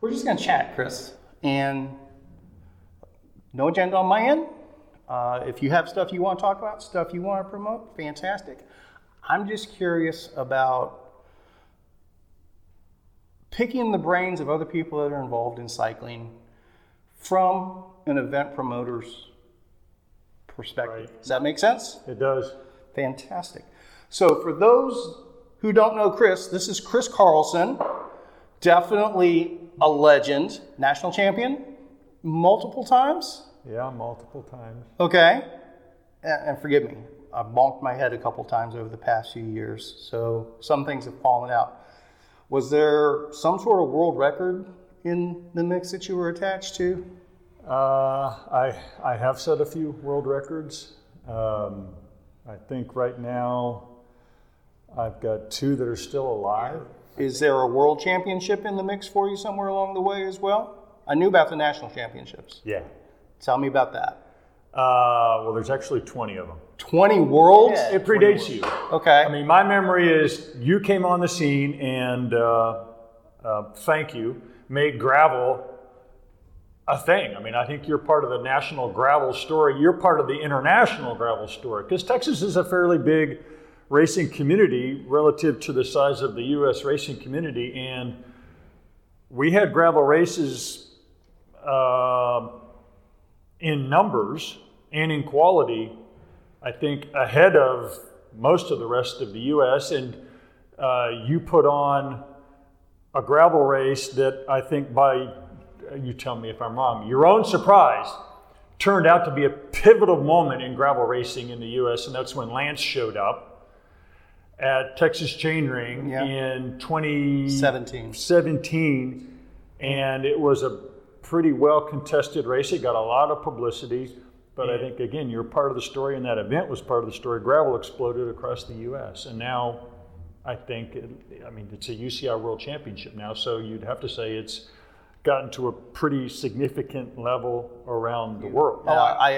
We're just going to chat, Chris, and no agenda on my end. Uh, if you have stuff you want to talk about, stuff you want to promote, fantastic. I'm just curious about picking the brains of other people that are involved in cycling from an event promoter's perspective. Right. Does that make sense? It does. Fantastic. So, for those who don't know Chris, this is Chris Carlson, definitely a legend, national champion multiple times. Yeah, multiple times. Okay. And and forgive me, I've bonked my head a couple times over the past few years, so some things have fallen out. Was there some sort of world record in the mix that you were attached to? Uh, I I have set a few world records. Um, I think right now I've got two that are still alive. Is there a world championship in the mix for you somewhere along the way as well? I knew about the national championships. Yeah. Tell me about that. Uh, well, there's actually 20 of them. 20 worlds? It predates you. Okay. I mean, my memory is you came on the scene and uh, uh, thank you, made gravel a thing. I mean, I think you're part of the national gravel story. You're part of the international gravel story because Texas is a fairly big racing community relative to the size of the U.S. racing community, and we had gravel races uh, in numbers and in quality. I think ahead of most of the rest of the U.S. and uh, you put on a gravel race that I think by you tell me if I'm wrong, your own surprise turned out to be a pivotal moment in gravel racing in the US, and that's when Lance showed up at Texas Chainring Yeah. in 17. 2017, and it was a pretty well contested race. It got a lot of publicity, but I think again, you're part of the story, and that event was part of the story. Gravel exploded across the US, and now I think, it, I mean, it's a UCI World Championship now, so you'd have to say it's gotten to a pretty significant level around the world. Oh, I, I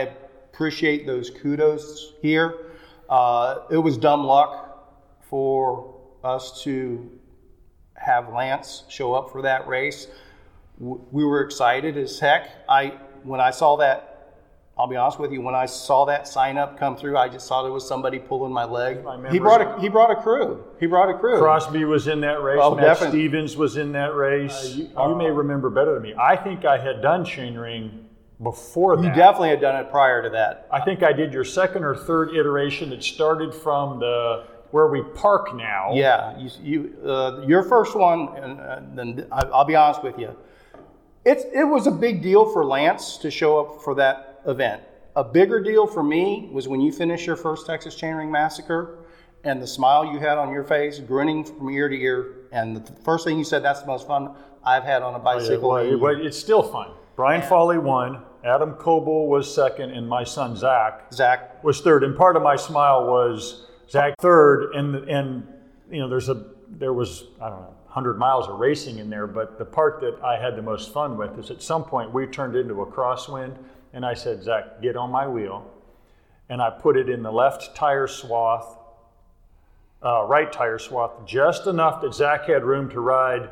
appreciate those kudos here. Uh, it was dumb luck for us to have Lance show up for that race. We were excited as heck. I when I saw that, I'll be honest with you. When I saw that sign up come through, I just thought it was somebody pulling my leg. My He brought a he brought a crew. He brought a crew. Crosby was in that race. Oh, Matt definitely. Stevens was in that race. Uh, you- you, may remember better than me. I think I had done chain ring before that. You definitely had done it prior to that. I think I did your second or third iteration It started from the where we park now. Yeah, you, you uh, your first one, and uh, then I- I'll be honest with you. It's it was a big deal for Lance to show up for that event. A bigger deal for me was when you finished your first Texas Chainring Massacre, and the smile you had on your face, grinning from ear to ear, and the first thing you said, "That's the most fun I've had on a Oh, Yeah, bicycle." well, it- well, it's still fun. Brian Foley won. Adam Coble was second, and my son Zach Zach, was third. And part of my smile was Zach third, and and you know there's a there was I don't know 100 miles of racing in there, but the part that I had the most fun with is at some point we turned into a crosswind, and I said Zach get on my wheel, and I put it in the left tire swath, uh, right tire swath, just enough that Zach had room to ride,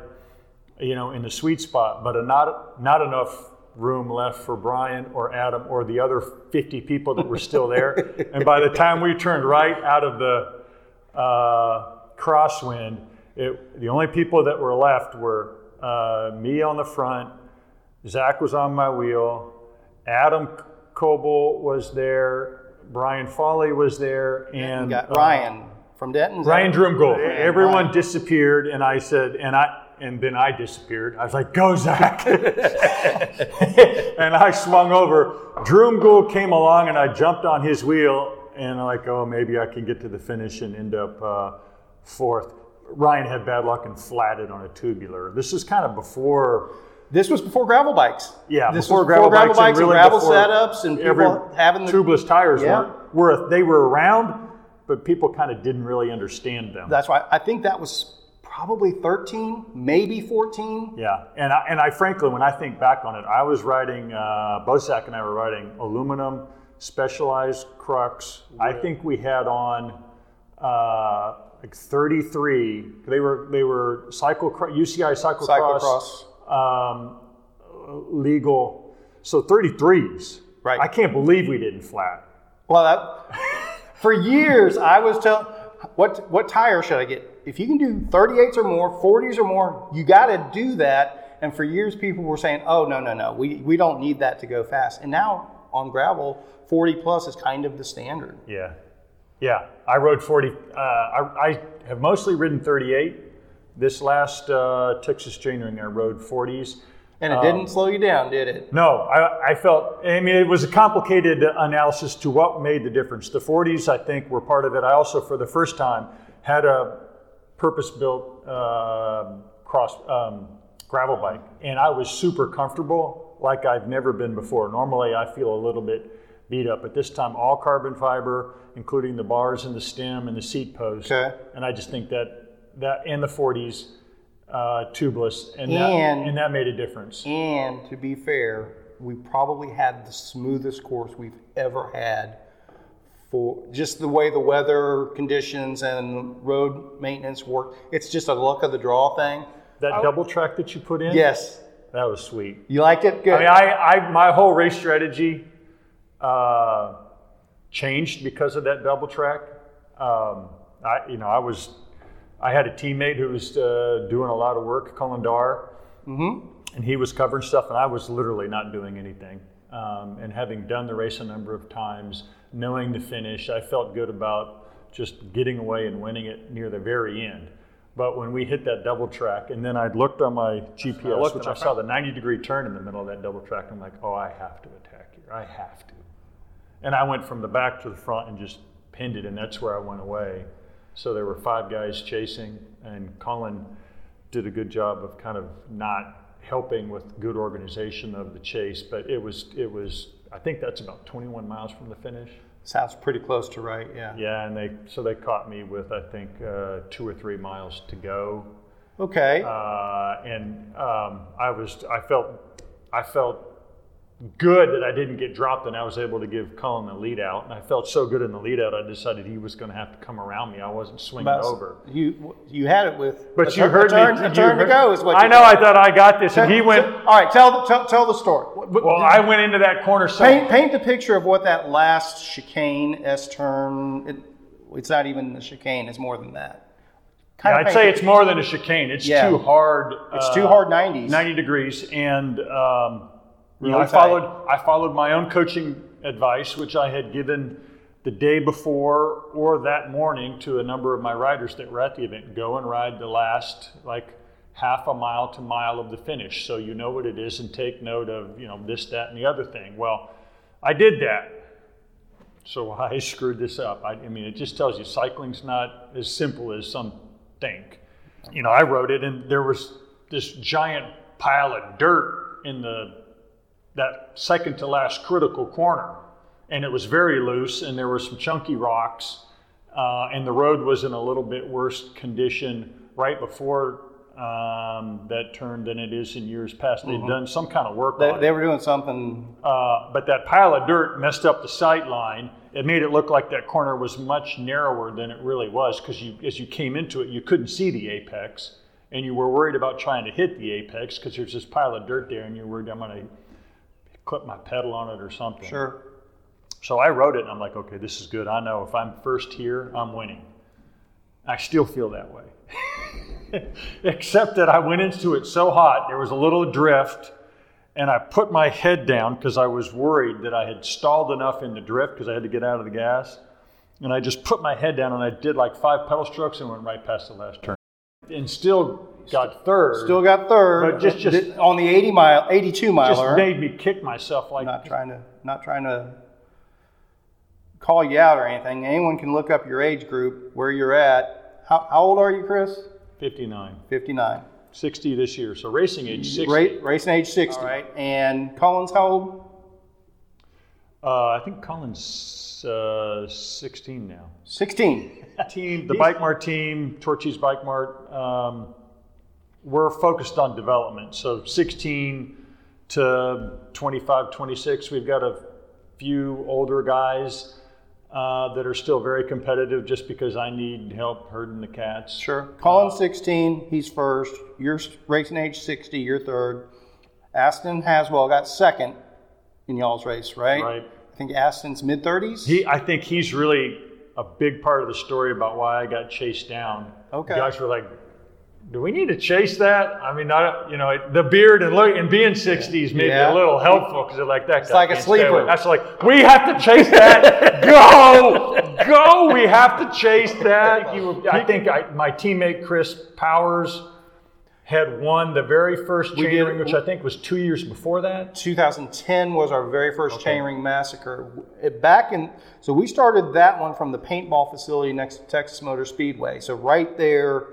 you know, in the sweet spot, but not not enough room left for Brian or Adam or the other 50 people that were still there. and by the time we turned right out of the uh, crosswind, it, the only people that were left were uh, me on the front, Zach was on my wheel, Adam Coble was there, Brian Foley was there, and you got uh, Ryan from Denton. Ryan Drumgold. Everyone Ryan. disappeared, and I said, and I, and then I disappeared. I was like, "Go, Zach!" and I swung over. Drumgold came along, and I jumped on his wheel, and I'm like, "Oh, maybe I can get to the finish and end up uh, fourth. Ryan had bad luck and flatted on a tubular. This is kind of before. This was before gravel bikes. Yeah, this before was gravel, before gravel bikes, and really gravel setups and every having the tubeless tires Yeah. weren't were they were around, but people kind of didn't really understand them. That's why I think that was probably 13, maybe 14. Yeah, and I, and I frankly, when I think back on it, I was riding. Uh, Bosak and I were riding aluminum specialized crux. I think we had on uh, like 33. They were they were cycle UCI cyclocross, Cyclocross. um, legal. So 33s. Right. I can't believe we didn't flat. Well, that, for years I was telling, what what tire should I get? If you can do 38s or more, 40s or more, you got to do that. And for years, people were saying, "Oh no, no, no, we we don't need that to go fast." And now on gravel, 40 plus is kind of the standard. Yeah, yeah. I rode 40. Uh, I, I have mostly ridden 38. This last uh, Texas Chainring, I rode 40s. And it didn't slow you down, did it? No, I, I felt, I mean, it was a complicated analysis to what made the difference. The 40s, I think, were part of it. I also, for the first time, had a purpose built uh, cross um, gravel bike, and I was super comfortable like I've never been before. Normally, I feel a little bit beat up, but this time, all carbon fiber, including the bars and the stem and the seat post. Okay. And I just think that, that and the 40s, uh, tubeless, and, that, And- and that made a difference. And to be fair, we probably had the smoothest course we've ever had for just the way the weather conditions and road maintenance work. It's just a luck of the draw thing. That double track that you put in? Yes. That was sweet. You liked it? Good. I mean, I, I my whole race strategy uh, changed because of that double track. Um, I, you know, I was, I had a teammate who was uh, doing a lot of work, Colin Dar, and he was covering stuff, and I was literally not doing anything. Um, and having done the race a number of times, knowing the finish, I felt good about just getting away and winning it near the very end. But when we hit that double track, and then I looked on my GPS, looked which I I saw the 90 degree turn in the middle of that double track, I'm like, oh, I have to attack here. I have to. And I went from the back to the front and just pinned it, and that's where I went away. So there were five guys chasing, and Colin did a good job of kind of not helping with good organization of the chase. But it was, it was, I think that's about 21 miles from the finish. Sounds pretty close to right, yeah. Yeah, and they so they caught me with I think uh, two or three miles to go, Okay. uh, and um, I was I felt I felt good that I didn't get dropped and I was able to give Colin the lead out. And I felt so good in the lead out, I decided he was going to have to come around me. I wasn't swinging About- over. You you had it with But a you turn- heard a turn, me. a turn to go is what I know. I thought I got this, and he went. All right, tell tell, tell the story. Well, I went into that corner. So Paint, paint the picture of what that last chicane S turn. It, it's not even the chicane; it's more than that. Kind of I'd say it's more than a chicane. It's Yeah. too hard. It's uh, too hard 90s. 90 degrees, and um, Really I followed. I followed my own coaching advice, which I had given the day before or that morning to a number of my riders that were at the event. Go and ride the last like half a mile to mile of the finish, so you know what it is, and take note of you know this, that, and the other thing. Well, I did that. So I screwed this up. I, I mean, it just tells you cycling's not as simple as some think. You know, I wrote it, and there was this giant pile of dirt in the that second to last critical corner, and it was very loose, and there were some chunky rocks, uh, and the road was in a little bit worse condition right before um, that turn than it is in years past. they had done some kind of work They, on it. they were doing something. Uh, but that pile of dirt messed up the sight line. It made it look like that corner was much narrower than it really was because you, as you came into it, you couldn't see the apex, and you were worried about trying to hit the apex because there's this pile of dirt there, and you're worried I'm going to clip my pedal on it or something. Sure. So I wrote it, and I'm like, okay, this is good. I know if I'm first here, I'm winning. I still feel that way. Except that I went into it so hot, there was a little drift, and I put my head down because I was worried that I had stalled enough in the drift because I had to get out of the gas. And I just put my head down and I did like five pedal strokes and went right past the last turn. And still got third. Still got third. But just- just- on the 80 mile, 82 just made me kick myself like not trying to not trying to call you out or anything. Anyone can look up your age group, where you're at. How, how old are you, Chris? 59. 59. 60 this year. So racing age 60. Ra- racing age 60. All right. And Collins, how old? Uh, I think Colin's uh, 16 now. 16. Team, the Bike Mart team, Torchy's Bike Mart, um, we're focused on development. So 16 to 25, 26, we've got a few older guys. uh, that are still very competitive just because I need help herding the cats. Sure. Colin's 16, he's first. You're racing age 60, you're third. Aston Haswell got second in y'all's race, right? Right. I think Aston's mid 30s. He, I think he's really a big part of the story about why I got chased down. Okay. Guys were like, do we need to chase that? I mean, not you know the beard and look and being sixties maybe Yeah. a little helpful because they're like that. It's like a sleeper. That's like we have to chase that. go, go. We have to chase that. You, I think I, my teammate Chris Powers had won the very first chain did- ring, which I think was two years before that. 2010 was our very first chainring massacre. It- Back in, so we started that one from the paintball facility next to Texas Motor Speedway. So right there,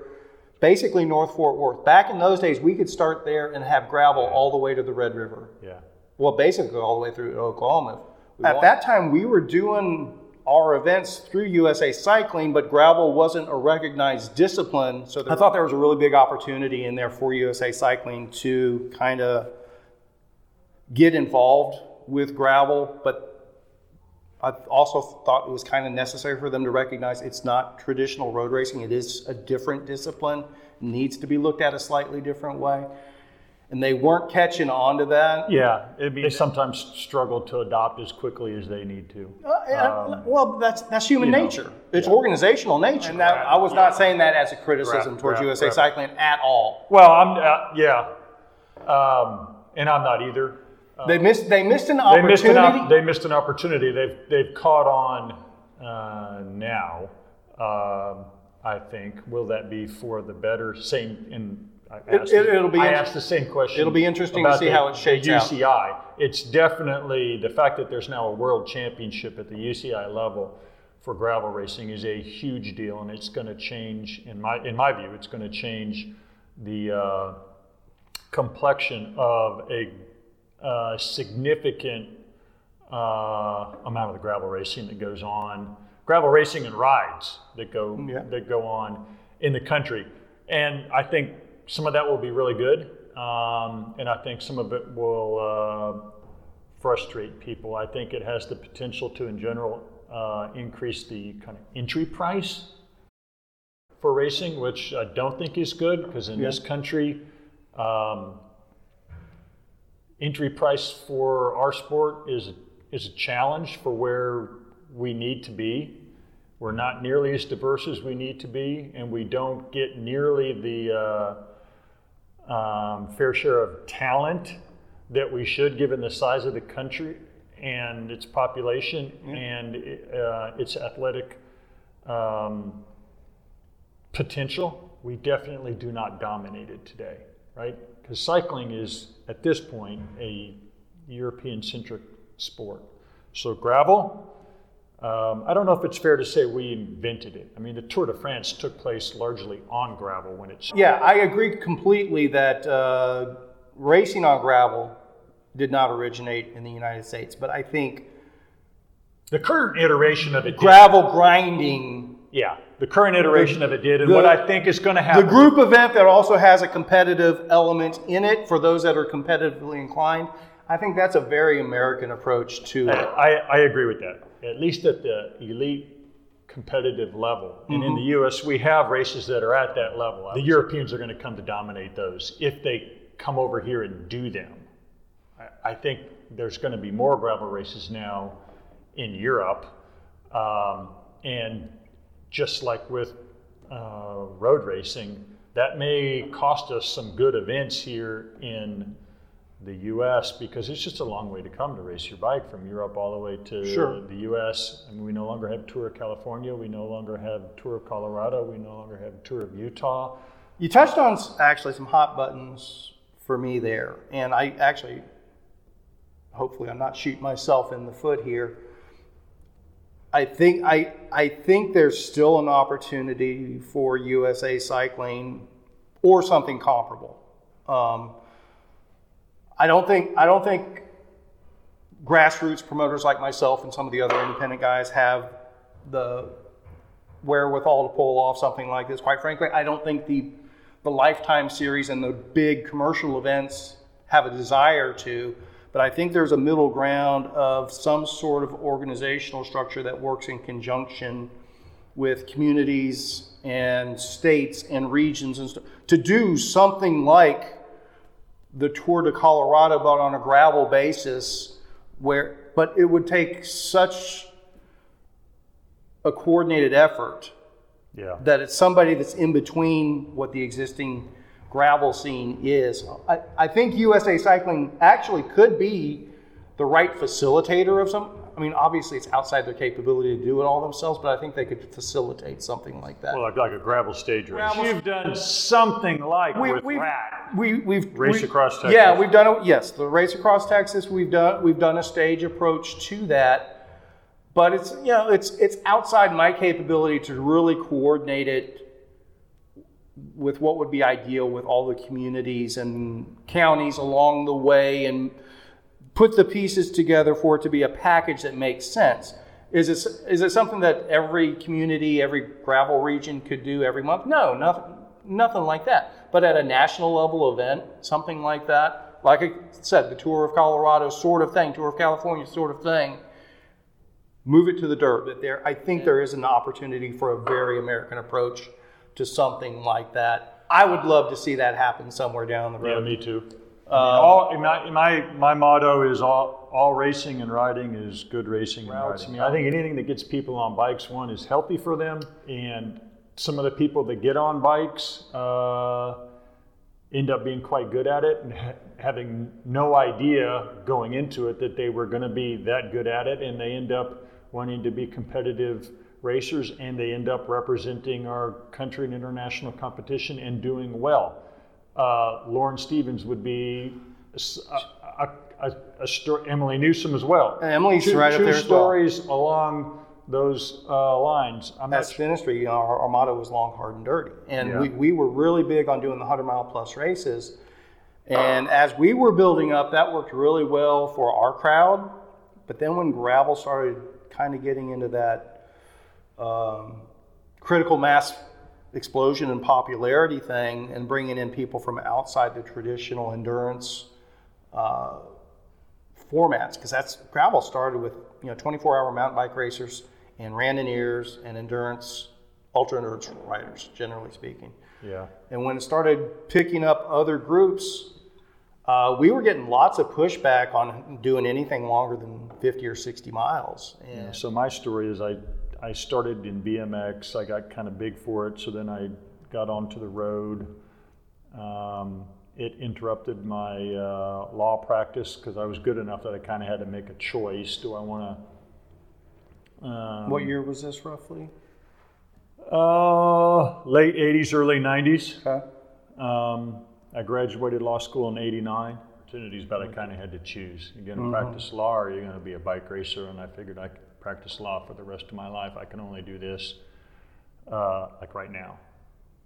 basically North Fort Worth. Back in those days, we could start there and have gravel all the way to the Red River. Yeah. Well, basically all the way through Oklahoma. At that time, we were doing our events through USA Cycling, but gravel wasn't a recognized discipline. So I thought there was a really big opportunity in there for USA Cycling to kind of get involved with gravel, but I also thought it was kind of necessary for them to recognize it's not traditional road racing. It is a different discipline, needs to be looked at a slightly different way. And they weren't catching on to that. Yeah, it, they sometimes struggle to adopt as quickly as they need to. Uh, yeah, well, that's that's human Um, you know, nature. It's organizational nature. And that, I was not saying that as a criticism Right, towards right, USA right. Cycling at all. Well, I'm uh, yeah, um, and I'm not either. They missed they missed an They opportunity. missed an op- they missed an opportunity. They've they've caught on uh, now. Um, I think will that be for the better? Same in. It- asked, it- it'll be I asked the same question. it'll be interesting to see the- how it shakes the out. UCI. It's definitely the fact that there's now a world championship at the UCI level for gravel racing is a huge deal, and it's going to change. In my in my view, it's going to change the uh, complexion of a uh, significant uh, amount of the gravel racing that goes on, gravel racing and rides that go Yeah. that go on in the country. And I think some of that will be really good, um, and I think some of it will uh, frustrate people. I think it has the potential to, in general, uh, increase the kind of entry price for racing, which I don't think is good because in this country, um, entry price for our sport is is a challenge for where we need to be. We're not nearly as diverse as we need to be, and we don't get nearly the uh, um, fair share of talent that we should, given the size of the country and its population and uh, its athletic um, potential. We definitely do not dominate it today, right? Because cycling is, at this point, a European centric sport. So, gravel, um, I don't know if it's fair to say we invented it. I mean, the Tour de France took place largely on gravel when it's. Yeah, I agree completely that uh, racing on gravel did not originate in the United States, but I think The current iteration of it did. gravel grinding, Yeah, the current iteration of it did. And the- what I think is going to happen. the group event that also has a competitive element in it for those that are competitively inclined, I think that's a very American approach to it. I, I agree with that. At least at the elite competitive level. And in the US, we have races that are at that level. The Europeans are going to come to dominate those if they come over here and do them. I, I think there's going to be more gravel races now in Europe. Um, and just like with uh, road racing, that may cost us some good events here in the U.S. because it's just a long way to come to race your bike from Europe all the way to Sure. the U.S. And we no longer have Tour of California, we no longer have Tour of Colorado, we no longer have Tour of Utah. You touched on actually some hot buttons for me there, and I actually, hopefully, I'm not shooting myself in the foot here. I think I I think there's still an opportunity for USA Cycling or something comparable. Um, I don't think I don't think grassroots promoters like myself and some of the other independent guys have the wherewithal to pull off something like this. Quite frankly, I don't think the the lifetime series and the big commercial events have a desire to. But I think there's a middle ground of some sort of organizational structure that works in conjunction with communities and states and regions and stuff to do something like the Tour de Colorado, but on a gravel basis, where but it would take such a coordinated effort Yeah. that it's somebody that's in between what the existing gravel scene is. I, I think USA Cycling actually could be the right facilitator of some. I mean, obviously, it's outside their capability to do it all themselves, but I think they could facilitate something like that. Well, like, like a gravel stage race. Gravel- You've done something like we, with we've, Rat. we, we've Race we- across Texas. Yeah, we've done it. Yes, the race across Texas. We've done we've done a stage approach to that, but it's you know it's it's outside my capability to really coordinate it with what would be ideal with all the communities and counties along the way and put the pieces together for it to be a package that makes sense. Is it, is it something that every community, every gravel region could do every month? No, nothing, nothing like that. But at a national level event, something like that, like I said, the Tour of Colorado sort of thing, Tour of California sort of thing, move it to the dirt. But there, I think there is an opportunity for a very American approach to something like that. I would love to see that happen somewhere down the road. Yeah, me too. I mean, all, my, my, my motto is all, all racing and riding is good racing and Routes, riding. I, mean, I think anything that gets people on bikes, one, is healthy for them. And some of the people that get on bikes uh, end up being quite good at it and ha- having no idea going into it that they were going to be that good at it. And they end up wanting to be competitive racers and they end up representing our country in international competition and doing well uh, Lauren Stephens would be a, a, a, a sto- Emily Newsom as well. Emily's two, right up two there as well. stories along those uh, lines. I'm At not Spinistry, you know, our, our motto was long, hard, and dirty. And Yeah. we, we were really big on doing the 100 mile plus races. And as we were building up, that worked really well for our crowd. But then when gravel started kind of getting into that um, critical mass explosion and popularity thing and bringing in people from outside the traditional endurance uh, formats because that's gravel started with you know 24 hour mountain bike racers and randonneurs and endurance ultra endurance riders generally speaking yeah. and when it started picking up other groups uh, we were getting lots of pushback on doing anything longer than 50 or 60 miles and So my story is I I started in BMX. I got kind of big for it, so then I got onto the road. Um, it interrupted my uh, law practice because I was good enough that I kind of had to make a choice. Do I want to? Um, what year was this roughly Uh, late 80s, early 90s. okay. Um, I graduated law school in 89. Opportunities, but I kind of had to choose. You're going to practice law or you're going to be a bike racer. And I figured I could practice law for the rest of my life. I can only do this uh, like right now.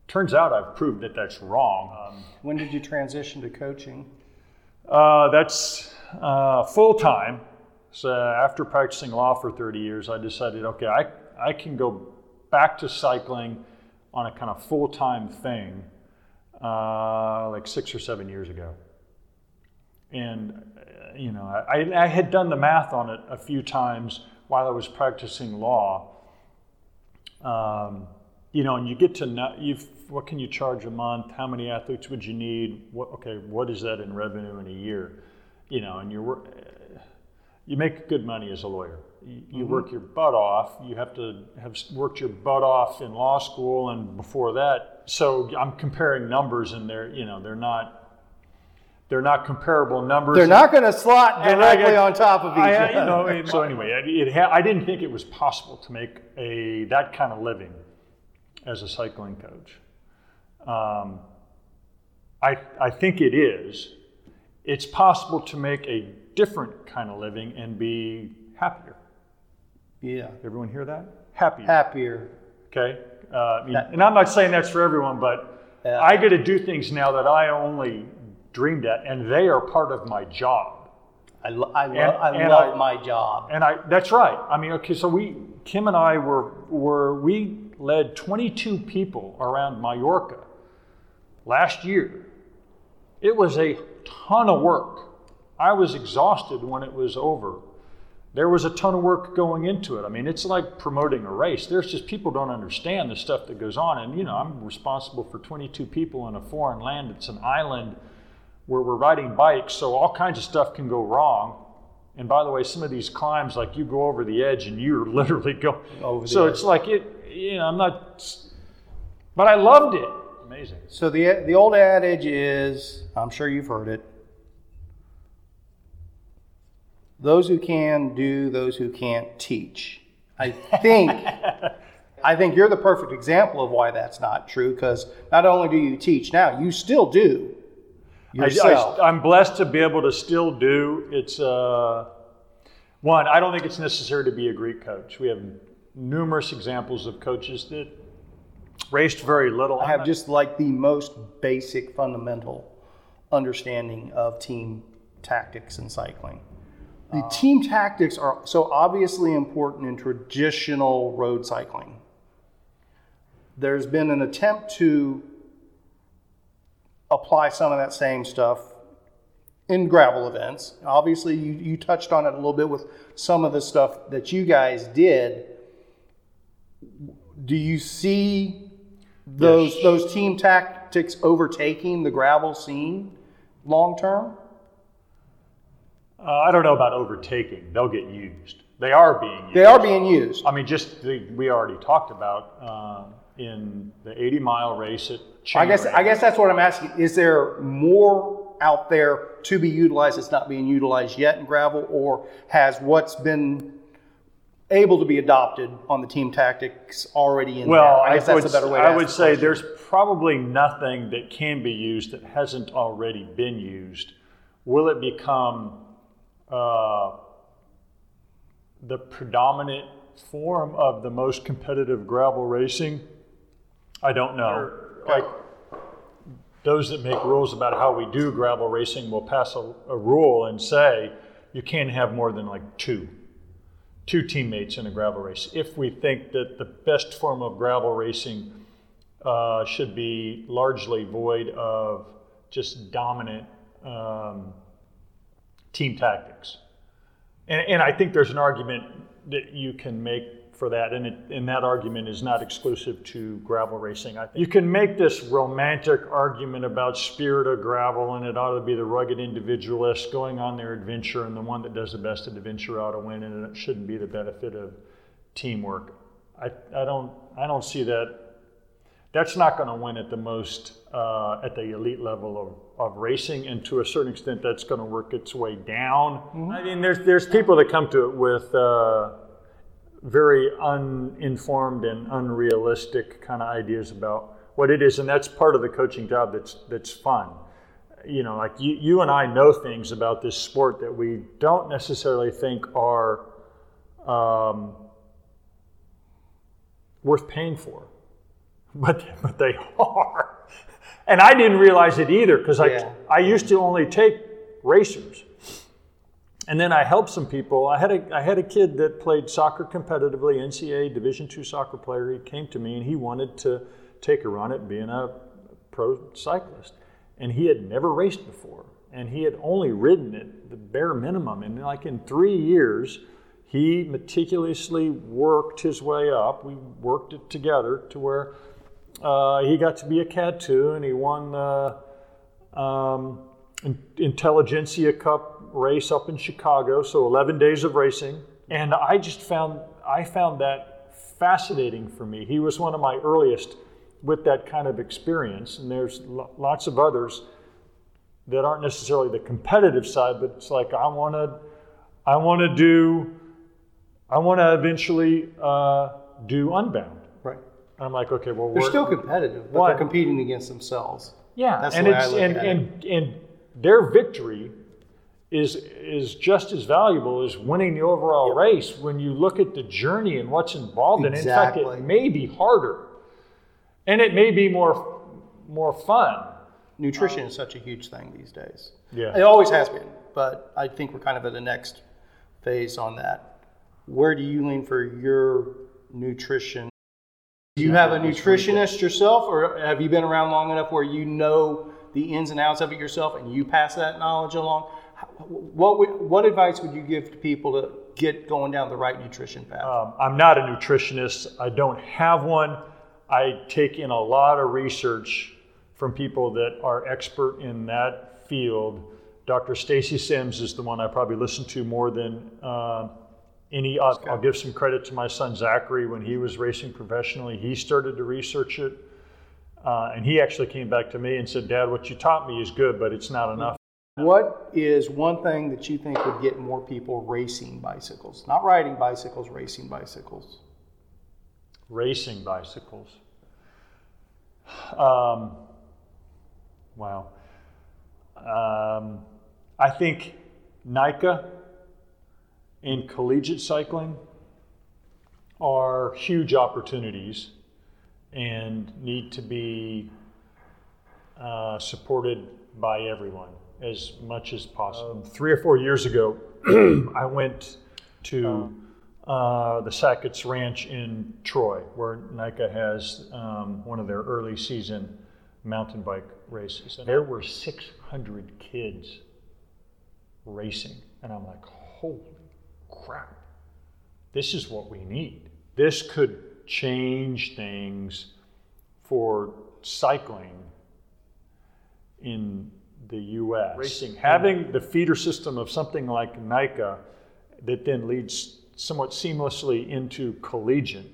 Turns out I've proved that that's wrong. Um, when did you transition to coaching uh, that's uh, full time. So after practicing law for 30 years, I decided, okay, I, I can go back to cycling on a kind of full time thing uh, like six or seven years ago. And, uh, you know, I, I had done the math on it a few times while I was practicing law. Um, you know, and you get to know, you've, what can you charge a month? How many athletes would you need? What, okay, what is that in revenue in a year? You know, and you're, you make good money as a lawyer. You, you work your butt off. You have to have worked your butt off in law school and before that. So I'm comparing numbers, and they're you know they're not they're not comparable numbers. they're not going to slot And I directly on top of each I, other you know, it- so anyway, it, it ha- I didn't think it was possible to make a that kind of living as a cycling coach. Um, I, I think it is. It's possible to make a different kind of living and be happier. yeah Everyone hear that? Happier. happier Okay. Uh, I mean, and I'm not saying that's for everyone, but Yeah. I get to do things now that I only dreamed at, and they are part of my job. I, lo- I, lo- And- I and love I- my job. And I, that's right. I mean, okay, so we, Kim and I were, were, we led 22 people around Mallorca last year. It was a ton of work. I was exhausted when it was over. There was a ton of work going into it. I mean, it's like promoting a race. There's just people don't understand the stuff that goes on. And, you know, I'm responsible for 22 people in a foreign land. It's an island where we're riding bikes, so all kinds of stuff can go wrong. And by the way, some of these climbs, like you go over the edge and you're literally going. Over the so edge. it's like it, you know, I'm not, but I loved it. Amazing. So the the old adage is, I'm sure you've heard it. Those who can do, those who can't teach. I think I think you're the perfect example of why that's not true because not only do you teach now, you still do yourself. I, am blessed to be able to still do. It's uh, one. I don't think it's necessary to be a Greek coach. We have numerous examples of coaches that raced very little. I have just like the most basic fundamental understanding of team tactics in cycling. The team tactics are so obviously important in traditional road cycling. There's been an attempt to apply some of that same stuff in gravel events. Obviously, you, you touched on it a little bit with some of the stuff that you guys did. Do you see those Yes. those team tactics overtaking the gravel scene long term? Uh, I don't know about overtaking. They'll get used. They are being used. They are being used. I mean, just the, we already talked about um, in the 80 mile race at. I guess I guess that's what I'm asking. Is there more out there to be utilized that's not being utilized yet in gravel, or has what's been able to be adopted on the team tactics already in Well, there? I, guess that's would, a better way. To I would say question. there's probably nothing that can be used that hasn't already been used. Will it become uh, the predominant form of the most competitive gravel racing? I don't know. Like those that make rules about how we do gravel racing will pass a, a rule and say you can't have more than like two two teammates in a gravel race. If we think that the best form of gravel racing uh, should be largely void of just dominant um, team tactics. And, and I think there's an argument that you can make for that, and, it, and that argument is not exclusive to gravel racing. I think you can make this romantic argument about spirit of gravel, and it ought to be the rugged individualist going on their adventure, and the one that does the best at the adventure ought to win, and it shouldn't be the benefit of teamwork. I, I don't I don't see that. That's not going to win at the most uh, at the elite level of, of racing, and to a certain extent, that's going to work its way down. I mean, there's there's people that come to it with. Uh, very uninformed and unrealistic kind of ideas about what it is, and that's part of the coaching job. That's that's fun. You know, like you, you and I know things about this sport that we don't necessarily think are um, worth paying for, but but they are. And I didn't realize it either because Yeah. I I used to only take racers and then I helped some people. I had a I had a kid that played soccer competitively, NCAA Division two soccer player. He came to me and he wanted to take a run at being a pro cyclist, and he had never raced before, and he had only ridden at the bare minimum. And like in three years, he meticulously worked his way up. We worked it together to where uh, he got to be a Cat two, and he won the um, In- Intelligentsia Cup race up in Chicago. So 11 days of racing, and I just found I found that fascinating for me. He was one of my earliest with that kind of experience, and there's lo- lots of others that aren't necessarily the competitive side, but it's like I want to, I want to do, I want to eventually uh, do Unbound. I'm like, okay, well, They're we're, still competitive, but Why? they're competing against themselves. yeah, That's and it's and, at it. and and their victory is is just as valuable as winning the overall race when you look at the journey and what's involved in it. In fact, it may be harder, and it may be more more fun. Nutrition is such a huge thing these days. Yeah. It always has been, but I think we're kind of at the next phase on that. Where do you lean for your nutrition? Do you have a nutritionist yourself, or have you been around long enough where you know the ins and outs of it yourself and you pass that knowledge along? what would, what advice would you give to people to get going down the right nutrition path? Um, I'm not a nutritionist. I don't have one. I take in a lot of research from people that are expert in that field. Dr. Stacy Sims is the one I probably listen to more than uh, any. I'll, I'll give some credit to my son Zachary when he was racing professionally. He started to research it, uh, and he actually came back to me and said, "Dad, what you taught me is good, but it's not enough." What is one thing that you think would get more people racing bicycles? Not riding bicycles, racing bicycles. Racing bicycles. Um, wow. Um, I think NICA in collegiate cycling are huge opportunities and need to be uh, supported by everyone as much as possible. Um, three or four years ago, I went to uh, the Sackett's Ranch in Troy, where NICA has um, one of their early season mountain bike races. And there were 600 kids racing. And I'm like, holy crap, this is what we need. This could change things for cycling in the US. Racing. Having the feeder system of something like NICA that then leads somewhat seamlessly into collegiate,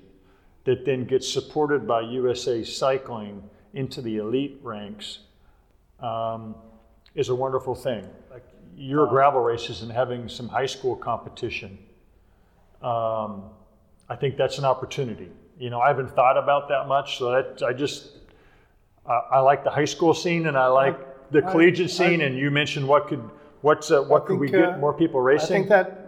that then gets supported by USA Cycling into the elite ranks, um, is a wonderful thing. Like your gravel races and having some high school competition, um, I think that's an opportunity. You know, I haven't thought about that much, so that I just I, I like the high school scene and I like the I- collegiate I- scene, and you mentioned what could what's uh, what I could we get uh, more people racing? I think that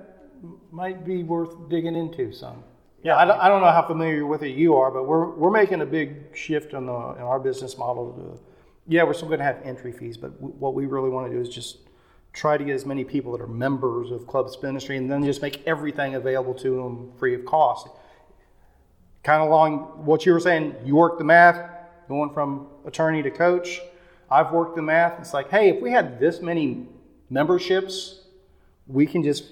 might be worth digging into some. Yeah. I don't, I don't know how familiar with it you are, but we're, we're making a big shift in, the, in our business model. To, yeah, we're still going to have entry fees, but w- what we really want to do is just try to get as many people that are members of Club Spinistry and then just make everything available to them free of cost. Kind of along what you were saying, you work the math, going from attorney to coach. I've worked the math. It's like, hey, if we had this many memberships, we can just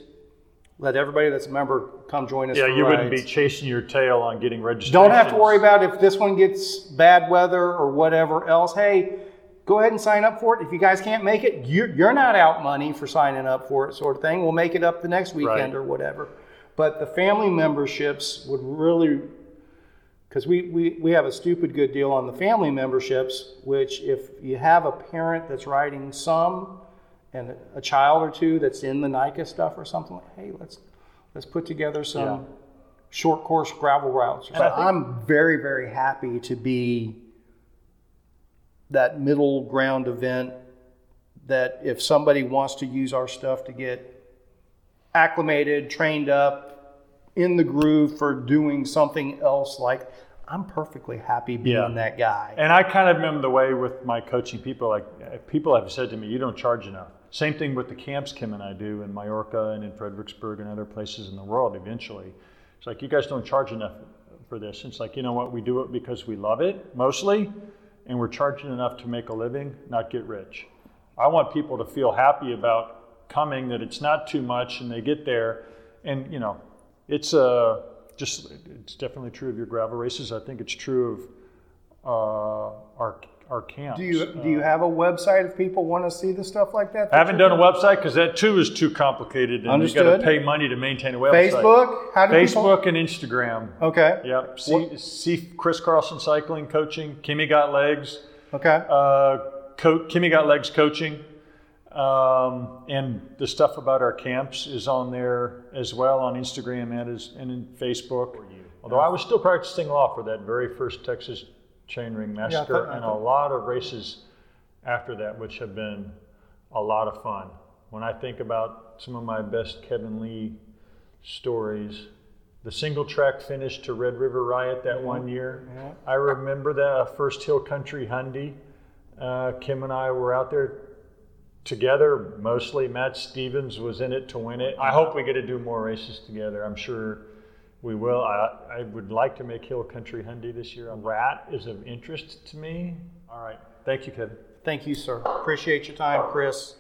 let everybody that's a member come join us. yeah, you wouldn't be chasing your tail on getting registrations. Don't have to worry about if this one gets bad weather or whatever else. Hey, go ahead and sign up for it. If you guys can't make it, you're, you're not out money for signing up for it, sort of thing. We'll make it up the next weekend Right. or whatever. But the family memberships would really, because we, we, we have a stupid good deal on the family memberships, which if you have a parent that's riding some and a child or two that's in the NICA stuff or something, like, hey, let's let's put together some Yeah. short course gravel routes. And I think- I'm very, very happy to be that middle ground event that if somebody wants to use our stuff to get acclimated, trained up, in the groove for doing something else like I'm perfectly happy being Yeah. that guy. And I kind of am the way with my coaching people. Like people have said to me, you don't charge enough. Same thing with the camps Kim and I do in Mallorca and in Fredericksburg and other places in the world. Eventually, it's like you guys don't charge enough for this. It's like you know what? We do it because we love it mostly, and we're charging enough to make a living, not get rich. I want people to feel happy about coming. That it's not too much, and they get there, and you know, it's uh, just it's definitely true of your gravel races. I think it's true of uh, our our camps. do you do you have a website if people want to see the stuff like that? I haven't done a website because that too is too complicated, and you got to pay money to maintain a website. Facebook? How do Facebook and Instagram. Okay. Yep. See, see Chris Carlson Cycling Coaching. Kimmy Got Legs. Okay. Uh, co- Kimmy Got Legs Coaching. Um, and the stuff about our camps is on there as well on Instagram and, as, and in Facebook. Although I was still practicing law for that very first Texas Chainring Massacre thought- and a lot of races after that, which have been a lot of fun. When I think about some of my best Kevin Lee stories, the single track finish to Red River Riot that one year, Yeah. I remember that uh, first Hill Country Hundy. Uh, Kim and I were out there together mostly. Matt Stevens was in it to win it. I hope we get to do more races together. I'm sure we will. I, I would like to make Hill Country Hundy this year. Rat is of interest to me. All right. Thank you, Kevin. Thank you, sir. Appreciate your time, Chris.